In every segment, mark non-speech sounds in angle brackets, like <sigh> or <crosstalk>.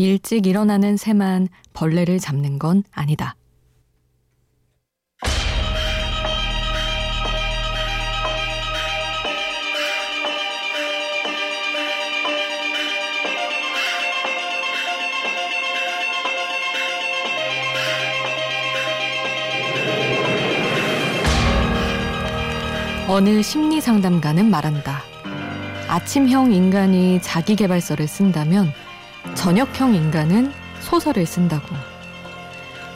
일찍 일어나는 새만 벌레를 잡는 건 아니다. 어느 심리 상담가는 말한다. 아침형 인간이 자기 개발서를 쓴다면 저녁형 인간은 소설을 쓴다고.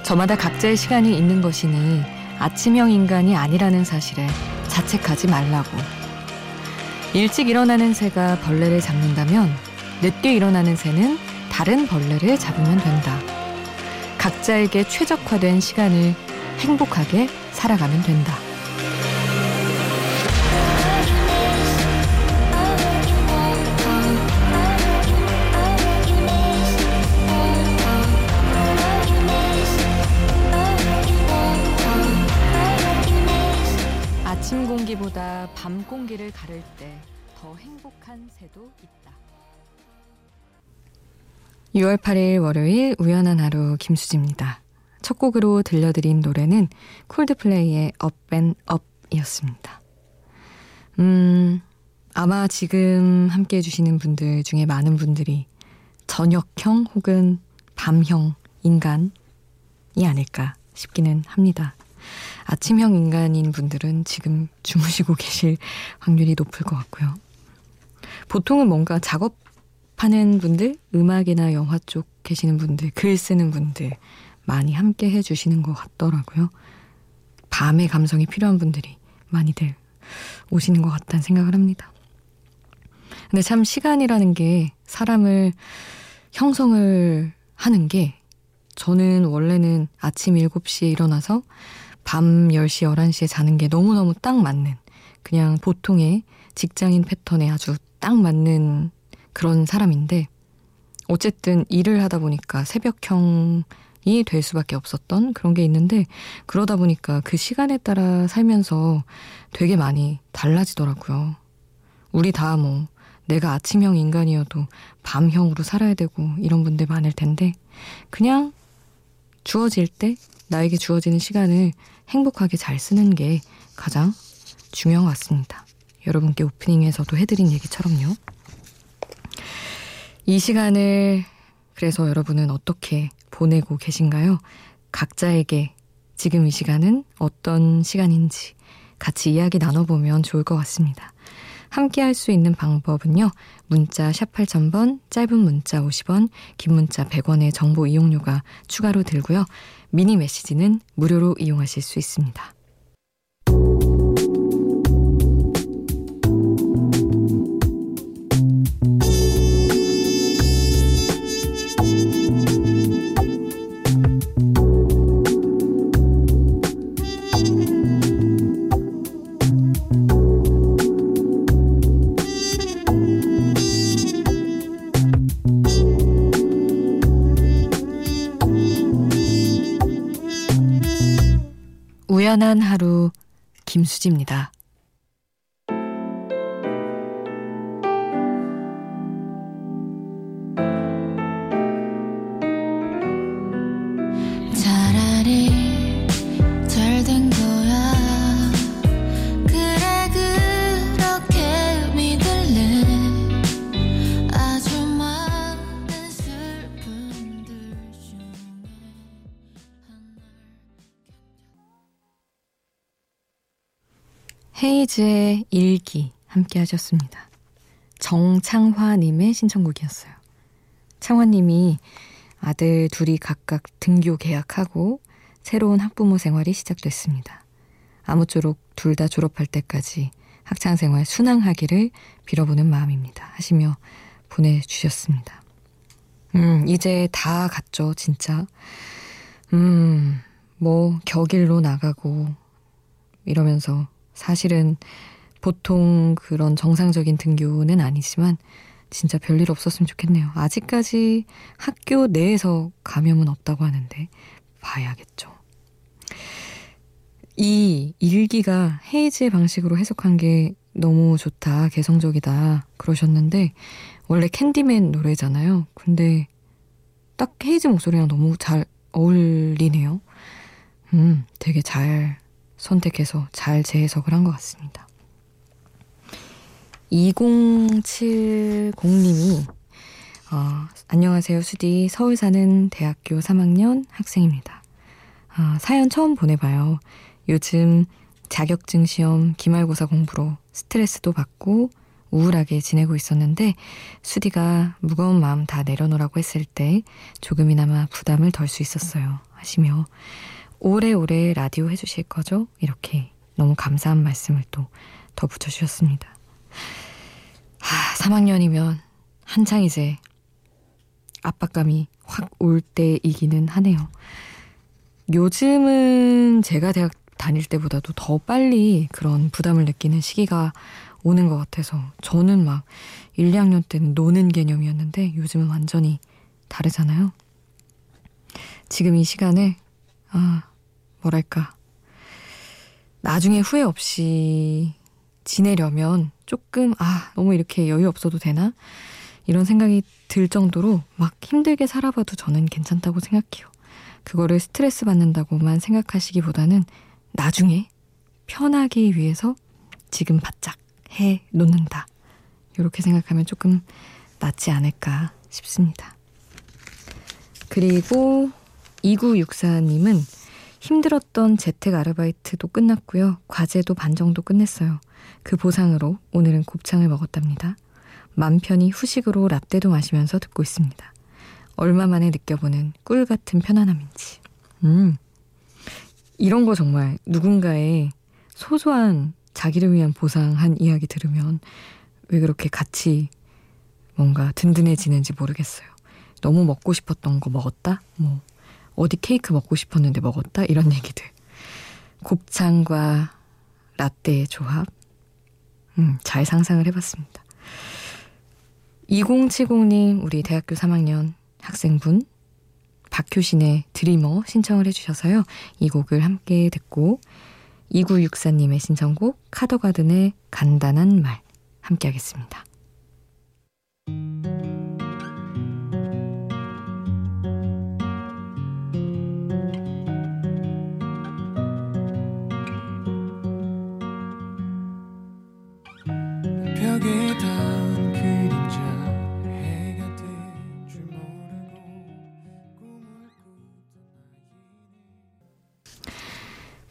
저마다 각자의 시간이 있는 것이니 아침형 인간이 아니라는 사실에 자책하지 말라고. 일찍 일어나는 새가 벌레를 잡는다면 늦게 일어나는 새는 다른 벌레를 잡으면 된다. 각자에게 최적화된 시간을 행복하게 살아가면 된다. 밤 공기를 가를 때 더 행복한 새도 있다. 6월 8일 월요일 우연한 하루 김수지입니다. 첫 곡으로 들려드린 노래는 콜드플레이의 업앤 업이었습니다. 음, 아마 지금 함께 해주시는 분들 중에 많은 분들이 저녁형 혹은 밤형 인간이 아닐까 싶기는 합니다. 아침형 인간인 분들은 지금 주무시고 <laughs> 계실 확률이 높을 것 같고요. 보통은 뭔가 작업하는 분들, 음악이나 영화 쪽 계시는 분들, 글 쓰는 분들 많이 함께 해주시는 것 같더라고요. 밤의 감성이 필요한 분들이 많이들 오시는 것 같다는 생각을 합니다. 근데 참 시간이라는 게 사람을 형성을 하는 게 저는 원래는 아침 7시에 일어나서 밤 10시, 11시에 자는 게 너무너무 딱 맞는 그냥 보통의 직장인 패턴에 아주 딱 맞는 그런 사람인데 어쨌든 일을 하다 보니까 새벽형이 될 수밖에 없었던 그런 게 있는데 그러다 보니까 그 시간에 따라 살면서 되게 많이 달라지더라고요. 우리 다 뭐 내가 아침형 인간이어도 밤형으로 살아야 되고 이런 분들 많을 텐데 그냥 주어질 때 나에게 주어지는 시간을 행복하게 잘 쓰는 게 가장 중요한 것 같습니다. 여러분께 오프닝에서도 해드린 얘기처럼요. 이 시간을 그래서 여러분은 어떻게 보내고 계신가요? 각자에게 지금 이 시간은 어떤 시간인지 같이 이야기 나눠보면 좋을 것 같습니다. 함께 할 수 있는 방법은요. 문자 샵 8000번, 짧은 문자 50원, 긴 문자 100원의 정보 이용료가 추가로 들고요. 미니 메시지는 무료로 이용하실 수 있습니다. 우연한 하루 김수지입니다. 헤이즈의 일기 함께 하셨습니다. 정창화님의 신청곡이었어요. 창화님이 아들 둘이 각각 등교 계약하고 새로운 학부모 생활이 시작됐습니다. 아무쪼록 둘 다 졸업할 때까지 학창 생활 순항하기를 빌어보는 마음입니다. 하시며 보내주셨습니다. 음, 이제 다 갔죠, 진짜. 음, 뭐, 격일로 나가고, 이러면서 사실은 보통 그런 정상적인 등교는 아니지만 진짜 별일 없었으면 좋겠네요. 아직까지 학교 내에서 감염은 없다고 하는데 봐야겠죠. 이 일기가 헤이즈의 방식으로 해석한 게 너무 좋다, 개성적이다 그러셨는데 원래 캔디맨 노래잖아요. 근데 딱 헤이즈 목소리랑 너무 잘 어울리네요. 음, 되게 잘 선택해서 잘 재해석을 한 것 같습니다. 2070님이 어, 안녕하세요 수디 서울 사는 대학교 3학년 학생입니다. 어, 사연 처음 보내봐요. 요즘 자격증 시험 기말고사 공부로 스트레스도 받고 우울하게 지내고 있었는데 수디가 무거운 마음 다 내려놓으라고 했을 때 조금이나마 부담을 덜 수 있었어요. 하시며 오래오래 라디오 해주실 거죠? 이렇게 너무 감사한 말씀을 또 덧붙여 주셨습니다. 하, 3학년이면 한창 이제 압박감이 확 올 때이기는 하네요. 요즘은 제가 대학 다닐 때보다도 더 빨리 그런 부담을 느끼는 시기가 오는 것 같아서 저는 막 1, 2학년 때는 노는 개념이었는데 요즘은 완전히 다르잖아요. 지금 이 시간을 아 뭐랄까 나중에 후회 없이 지내려면 조금 아 너무 이렇게 여유 없어도 되나 이런 생각이 들 정도로 막 힘들게 살아봐도 저는 괜찮다고 생각해요. 그거를 스트레스 받는다고만 생각하시기보다는 나중에 편하기 위해서 지금 바짝 해 놓는다. 이렇게 생각하면 조금 낫지 않을까 싶습니다. 그리고 2964님은 힘들었던 재택 아르바이트도 끝났고요. 과제도 반 정도 끝냈어요. 그 보상으로 오늘은 곱창을 먹었답니다. 맘 편히 후식으로 라떼도 마시면서 듣고 있습니다. 얼마 만에 느껴보는 꿀 같은 편안함인지. 음. 이런 거 정말 누군가의 소소한 자기를 위한 보상한 이야기 들으면 왜 그렇게 같이 뭔가 든든해지는지 모르겠어요. 너무 먹고 싶었던 거 먹었다? 뭐, 어디 케이크 먹고 싶었는데 먹었다? 이런 얘기들. 곱창과 라떼의 조합. 음, 잘 상상을 해봤습니다. 2070님, 우리 대학교 3학년 학생분, 박효신의 드리머 신청을 해주셔서요. 이 곡을 함께 듣고 2964님의 신청곡 카더가든의 간단한 말 함께 하겠습니다.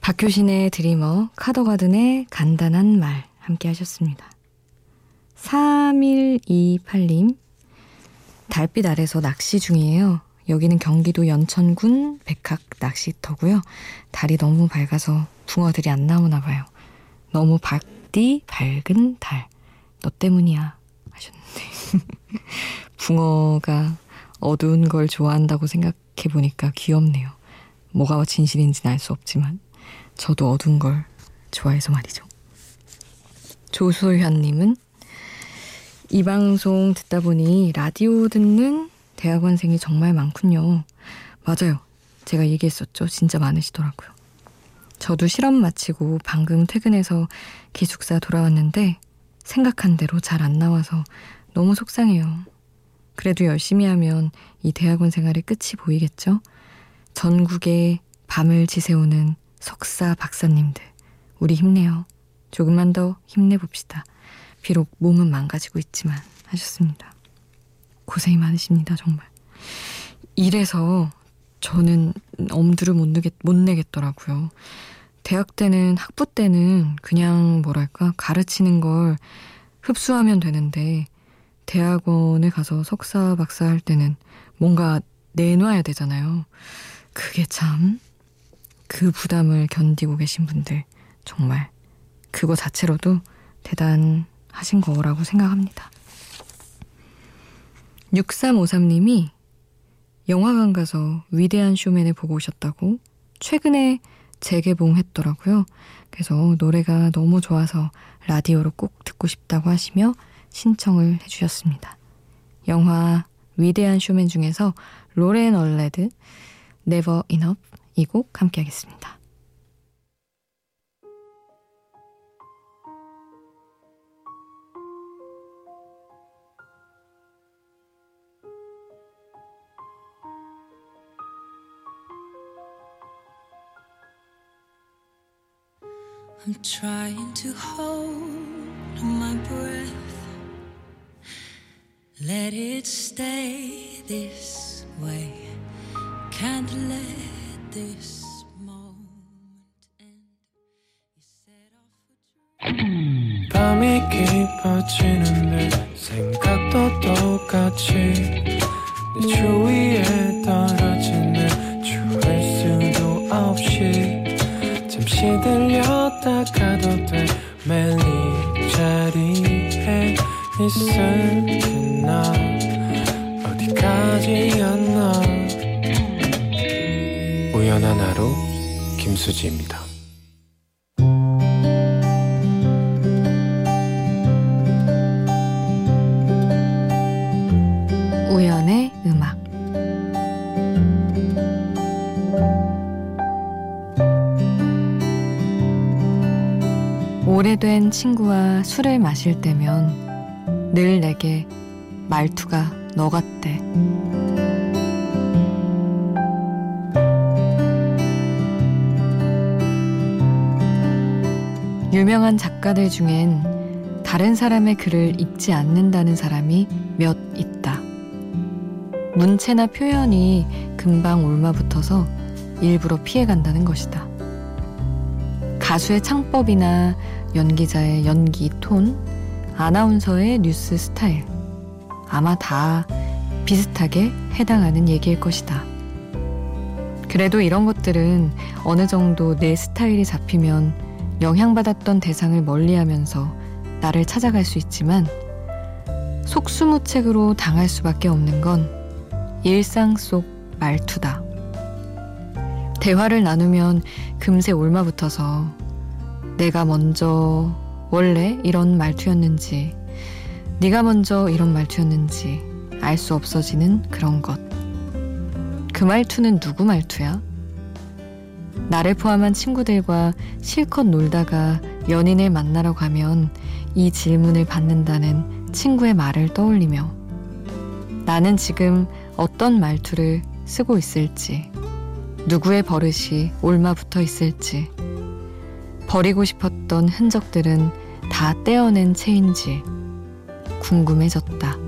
박효신의 드리머, 카더가든의 간단한 말 함께 하셨습니다. 3128님, 달빛 아래서 낚시 중이에요. 여기는 경기도 연천군 백학 낚시터고요. 달이 너무 밝아서 붕어들이 안 나오나 봐요. 너무 밝디 밝은 달. 너 때문이야. 하셨는데. <laughs> 붕어가 어두운 걸 좋아한다고 생각해 보니까 귀엽네요. 뭐가 진실인지는 알 수 없지만. 저도 어두운 걸 좋아해서 말이죠. 조소현님은 이 방송 듣다 보니 라디오 듣는 대학원생이 정말 많군요. 맞아요. 제가 얘기했었죠. 진짜 많으시더라고요. 저도 실험 마치고 방금 퇴근해서 기숙사 돌아왔는데 생각한 대로 잘 안 나와서 너무 속상해요. 그래도 열심히 하면 이 대학원 생활의 끝이 보이겠죠? 전국에 밤을 지새우는 석사 박사님들, 우리 힘내요. 조금만 더 힘내봅시다. 비록 몸은 망가지고 있지만 하셨습니다. 고생이 많으십니다, 정말. 이래서 저는 엄두를 못, 내겠, 못 내겠더라고요. 대학 때는, 학부 때는 그냥 뭐랄까, 가르치는 걸 흡수하면 되는데, 대학원에 가서 석사, 박사 할 때는 뭔가 내놔야 되잖아요. 그게 참 그 부담을 견디고 계신 분들 정말 그거 자체로도 대단하신 거라고 생각합니다. 6353님이 영화관 가서 위대한 쇼맨을 보고 오셨다고 최근에 재개봉했더라고요. 그래서 노래가 너무 좋아서 라디오로 꼭 듣고 싶다고 하시며 신청을 해주셨습니다. 영화 위대한 쇼맨 중에서 로렌 얼레드 Never Enough 이 곡 함께 하겠습니다. I'm trying to hold my breath. Let it stay this way. Can't let 밤이 깊어지는데 생각도 똑같이 내 주위에 떨어지는 추울 수도 없이 잠시 들렸다 가도 돼. 매일 이 자리에 있을 김수지입니다 우연의 음악 오래된 친구와 술을 마실 때면 늘 내게 말투가 너 같대. 유명한 작가들 중엔 다른 사람의 글을 읽지 않는다는 사람이 몇 있다. 문체나 표현이 금방 올마붙어서 일부러 피해간다는 것이다. 가수의 창법이나 연기자의 연기 톤, 아나운서의 뉴스 스타일. 아마 다 비슷하게 해당하는 얘기일 것이다. 그래도 이런 것들은 어느 정도 내 스타일이 잡히면 영향받았던 대상을 멀리 하면서 나를 찾아갈 수 있지만 속수무책으로 당할 수밖에 없는 건 일상 속 말투다. 대화를 나누면 금세 올마붙어서 내가 먼저 원래 이런 말투였는지 네가 먼저 이런 말투였는지 알 수 없어지는 그런 것. 그 말투는 누구 말투야? 나를 포함한 친구들과 실컷 놀다가 연인을 만나러 가면 이 질문을 받는다는 친구의 말을 떠올리며 나는 지금 어떤 말투를 쓰고 있을지 누구의 버릇이 올마 붙어 있을지 버리고 싶었던 흔적들은 다 떼어낸 채인지 궁금해졌다.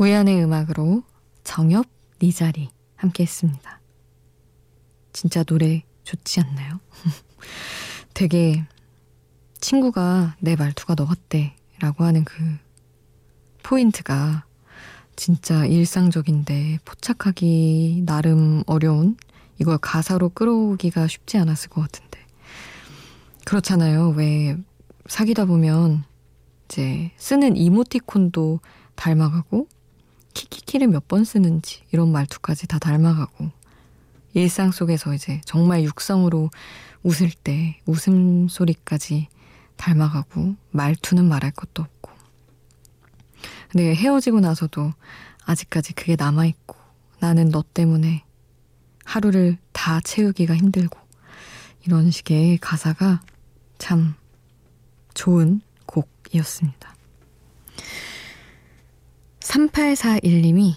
우연의 음악으로 정엽 네 자리 함께 했습니다. 진짜 노래 좋지 않나요? <laughs> 되게 친구가 내 말투가 너 같대 라고 하는 그 포인트가 진짜 일상적인데 포착하기 나름 어려운 이걸 가사로 끌어오기가 쉽지 않았을 것 같은데. 그렇잖아요. 왜 사귀다 보면 이제 쓰는 이모티콘도 닮아가고 키키키를 몇 번 쓰는지 이런 말투까지 다 닮아가고 일상 속에서 이제 정말 육성으로 웃을 때 웃음소리까지 닮아가고 말투는 말할 것도 없고 근데 헤어지고 나서도 아직까지 그게 남아있고 나는 너 때문에 하루를 다 채우기가 힘들고 이런 식의 가사가 참 좋은 곡이었습니다. 3841님이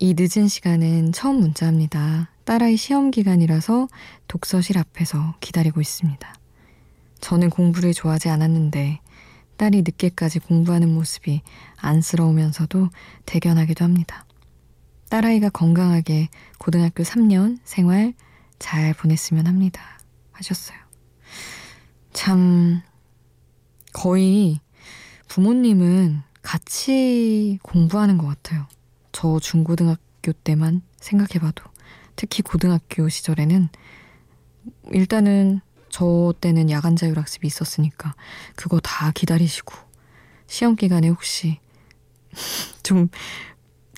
이 늦은 시간은 처음 문자입니다. 딸아이 시험 기간이라서 독서실 앞에서 기다리고 있습니다. 저는 공부를 좋아하지 않았는데 딸이 늦게까지 공부하는 모습이 안쓰러우면서도 대견하기도 합니다. 딸아이가 건강하게 고등학교 3년 생활 잘 보냈으면 합니다. 하셨어요. 참, 거의 부모님은 같이 공부하는 것 같아요. 저 중고등학교 때만 생각해봐도 특히 고등학교 시절에는 일단은 저 때는 야간 자율학습이 있었으니까 그거 다 기다리시고 시험 기간에 혹시 <laughs> 좀,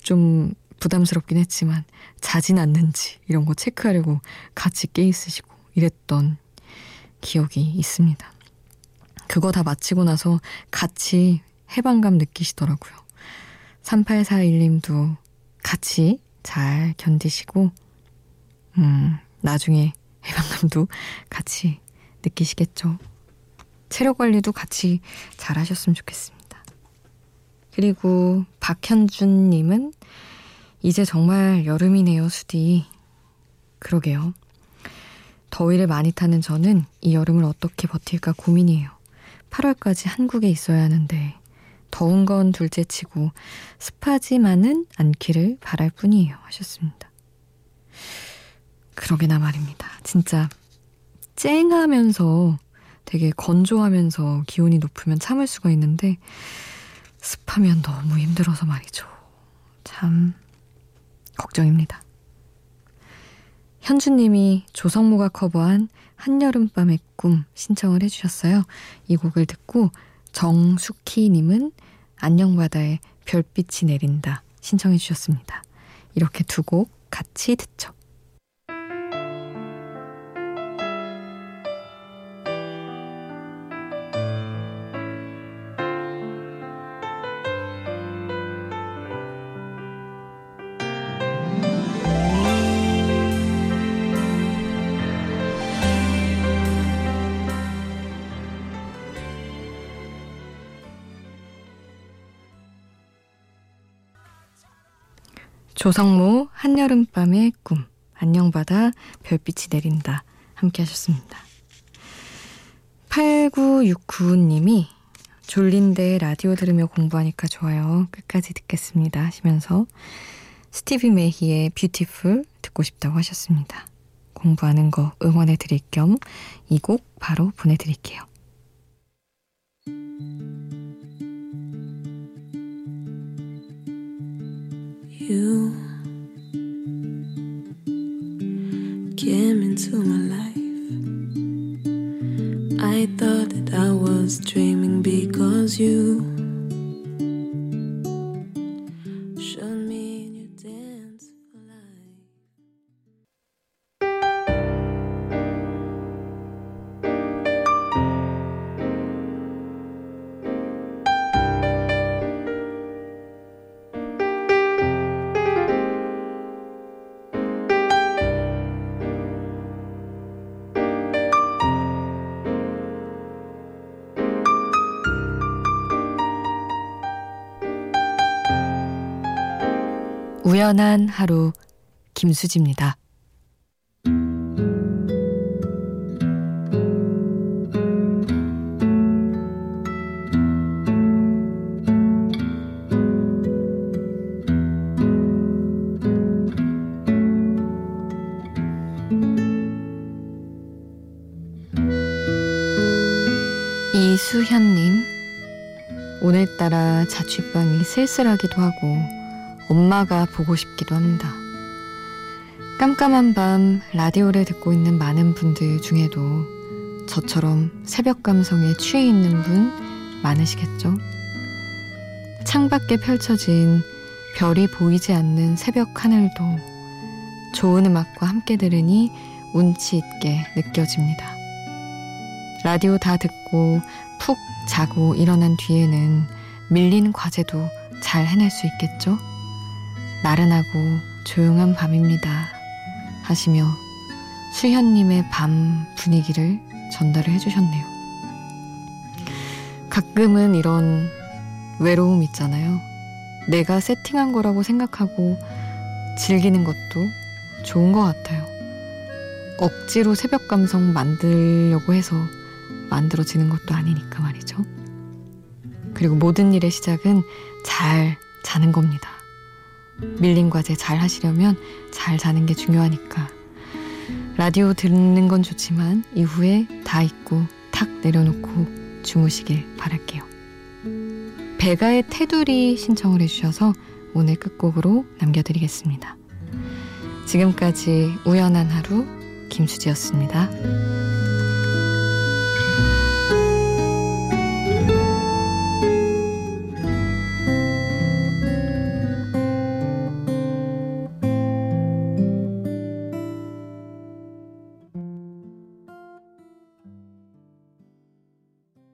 좀 부담스럽긴 했지만 자진 않는지 이런 거 체크하려고 같이 깨 있으시고 이랬던 기억이 있습니다. 그거 다 마치고 나서 같이 해방감 느끼시더라고요. 3841님도 같이 잘 견디시고, 음, 나중에 해방감도 같이 느끼시겠죠. 체력 관리도 같이 잘 하셨으면 좋겠습니다. 그리고 박현준님은 이제 정말 여름이네요, 수디. 그러게요. 더위를 많이 타는 저는 이 여름을 어떻게 버틸까 고민이에요. 8월까지 한국에 있어야 하는데 더운 건 둘째치고 습하지만은 않기를 바랄 뿐이에요. 하셨습니다. 그러게나 말입니다. 진짜 쨍하면서 되게 건조하면서 기온이 높으면 참을 수가 있는데 습하면 너무 힘들어서 말이죠. 참 걱정입니다. 현주님이 조성모가 커버한 한여름밤의 꿈 신청을 해주셨어요. 이 곡을 듣고 정숙희님은 안녕바다에 별빛이 내린다 신청해 주셨습니다. 이렇게 두 곡 같이 듣죠. 조성모 한여름밤의 꿈 안녕바다 별빛이 내린다 함께 하셨습니다. 8969님이 졸린데 라디오 들으며 공부하니까 좋아요. 끝까지 듣겠습니다 하시면서 스티비 메히의 뷰티풀 듣고 싶다고 하셨습니다. 공부하는 거 응원해 드릴 겸 이 곡 바로 보내드릴게요. You came into my life. I thought that I was dreaming because you 우연한 하루 김수지입니다. 이수현님, 오늘따라 자취방이 쓸쓸하기도 하고 엄마가 보고 싶기도 합니다. 깜깜한 밤 라디오를 듣고 있는 많은 분들 중에도 저처럼 새벽 감성에 취해 있는 분 많으시겠죠? 창밖에 펼쳐진 별이 보이지 않는 새벽 하늘도 좋은 음악과 함께 들으니 운치 있게 느껴집니다. 라디오 다 듣고 푹 자고 일어난 뒤에는 밀린 과제도 잘 해낼 수 있겠죠? 나른하고 조용한 밤입니다. 하시며 수현님의 밤 분위기를 전달을 해주셨네요. 가끔은 이런 외로움 있잖아요. 내가 세팅한 거라고 생각하고 즐기는 것도 좋은 것 같아요. 억지로 새벽 감성 만들려고 해서 만들어지는 것도 아니니까 말이죠. 그리고 모든 일의 시작은 잘 자는 겁니다. 밀린 과제 잘 하시려면 잘 자는 게 중요하니까. 라디오 듣는 건 좋지만 이후에 다 잊고 탁 내려놓고 주무시길 바랄게요. 배가의 테두리 신청을 해주셔서 오늘 끝곡으로 남겨드리겠습니다. 지금까지 우연한 하루 김수지였습니다.